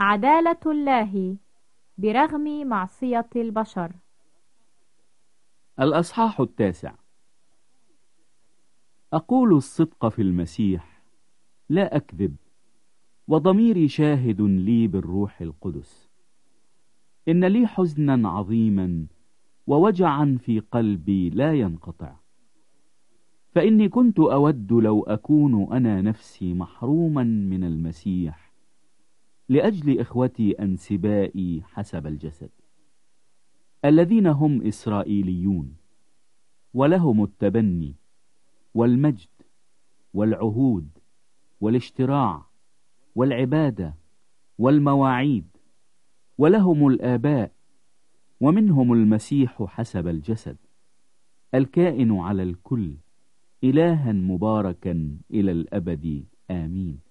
عدالة الله برغم معصية البشر. الأصحاح التاسع. أقول الصدق في المسيح لا أكذب وضميري شاهد لي بالروح القدس. إن لي حزنا عظيما ووجعا في قلبي لا ينقطع. فإني كنت أود لو أكون أنا نفسي محروما من المسيح لأجل إخوتي أنسبائي حسب الجسد الذين هم إسرائيليون ولهم التبني والمجد والعهود والاشتراع والعبادة والمواعيد ولهم الآباء ومنهم المسيح حسب الجسد الكائن على الكل إلها مباركا إلى الأبد آمين.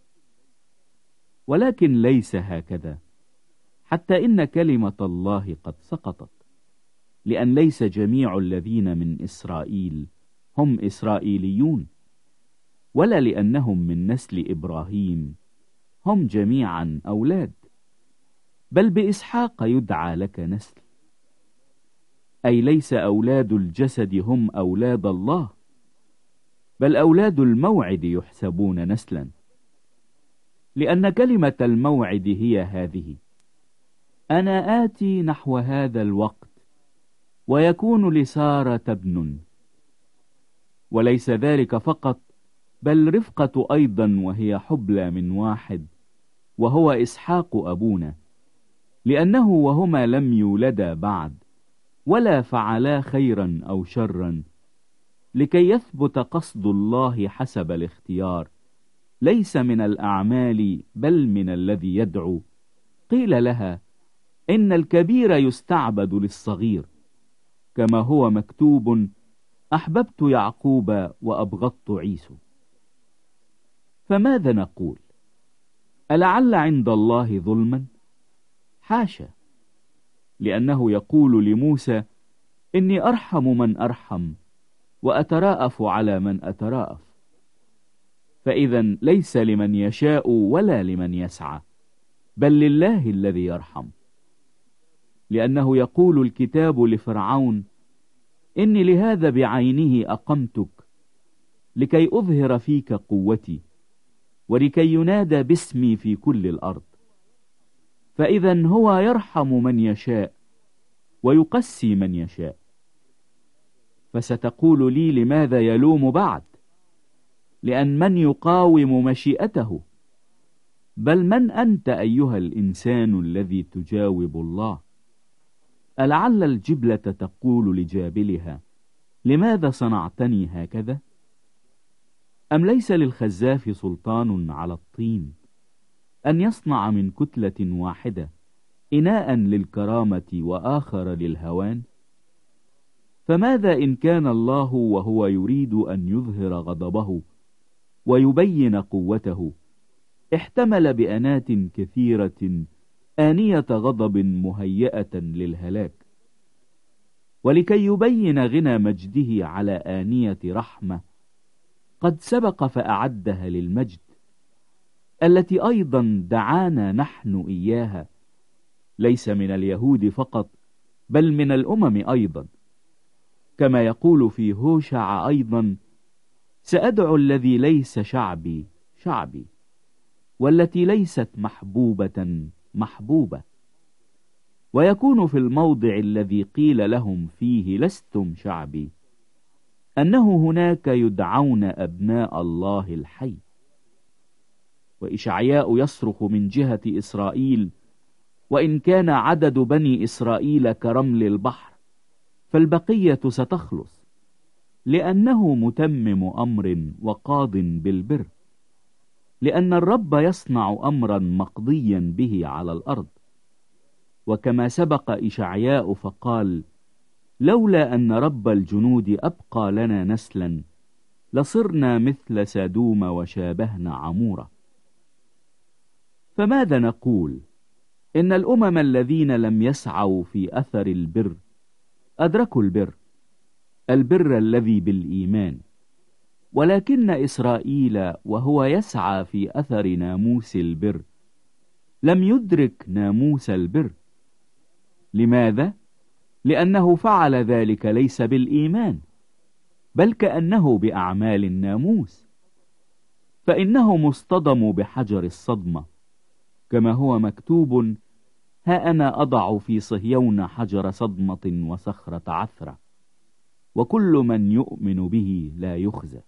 ولكن ليس هكذا. حتى إن كلمة الله قد سقطت. لأن ليس جميع الذين من إسرائيل هم إسرائيليون. ولا لأنهم من نسل إبراهيم هم جميعا أولاد. بل بإسحاق يدعى لك نسل. أي ليس أولاد الجسد هم أولاد الله. بل أولاد الموعد يحسبون نسلا. لأن كلمة الموعد هي هذه. أنا آتي نحو هذا الوقت ويكون لسارة ابن وليس ذلك فقط بل رفقة أيضا وهي حبلى من واحد وهو إسحاق أبونا لأنه وهما لم يولدا بعد ولا فعلا خيرا أو شرا لكي يثبت قصد الله حسب الاختيار. ليس من الأعمال بل من الذي يدعو. قيل لها إن الكبير يستعبد للصغير كما هو مكتوب أحببت يعقوب وأبغضت عيسو. فماذا نقول؟ ألعل عند الله ظلما؟ حاشا. لأنه يقول لموسى إني أرحم من أرحم وأتراءف على من أتراءف. فإذا ليس لمن يشاء ولا لمن يسعى بل لله الذي يرحم. لأنه يقول الكتاب لفرعون إني لهذا بعينه أقمتك لكي أظهر فيك قوتي ولكي ينادى باسمي في كل الأرض. فإذا هو يرحم من يشاء ويقسي من يشاء. فستقول لي لماذا يلوم بعد؟ لأن من يقاوم مشيئته؟ بل من أنت أيها الإنسان الذي تجاوب الله؟ ألعل الجبلة تقول لجابلها لماذا صنعتني هكذا؟ أم ليس للخزاف سلطان على الطين؟ أن يصنع من كتلة واحدة إناء للكرامة وآخر للهوان؟ فماذا إن كان الله وهو يريد أن يظهر غضبه ويبين قوته. احتمل بأنات كثيرة آنية غضب مهيئة للهلاك. ولكي يبين غنى مجده على آنية رحمة قد سبق فأعدها للمجد التي أيضا دعانا نحن إياها. ليس من اليهود فقط بل من الأمم أيضا. كما يقول في هوشع أيضا سأدعو الذي ليس شعبي شعبي والتي ليست محبوبة محبوبة. ويكون في الموضع الذي قيل لهم فيه لستم شعبي أنه هناك يدعون أبناء الله الحي. وإشعياء يصرخ من جهة إسرائيل وإن كان عدد بني إسرائيل كرمل البحر فالبقية ستخلص. لأنه متمم أمر وقاض بالبر لأن الرب يصنع أمرا مقضيا به على الأرض. وكما سبق إشعياء فقال لولا أن رب الجنود أبقى لنا نسلا لصرنا مثل سادوم وشابهنا عمورة. فماذا نقول؟ إن الأمم الذين لم يسعوا في أثر البر أدركوا البر. البر الذي بالإيمان. ولكن إسرائيل وهو يسعى في أثر ناموس البر. لم يدرك ناموس البر. لماذا؟ لأنه فعل ذلك ليس بالإيمان بل كأنه بأعمال الناموس. فإنه مصطدم بحجر الصدمة. كما هو مكتوب ها أنا أضع في صهيون حجر صدمة وصخرة عثرة. وكل من يؤمن به لا يخزى.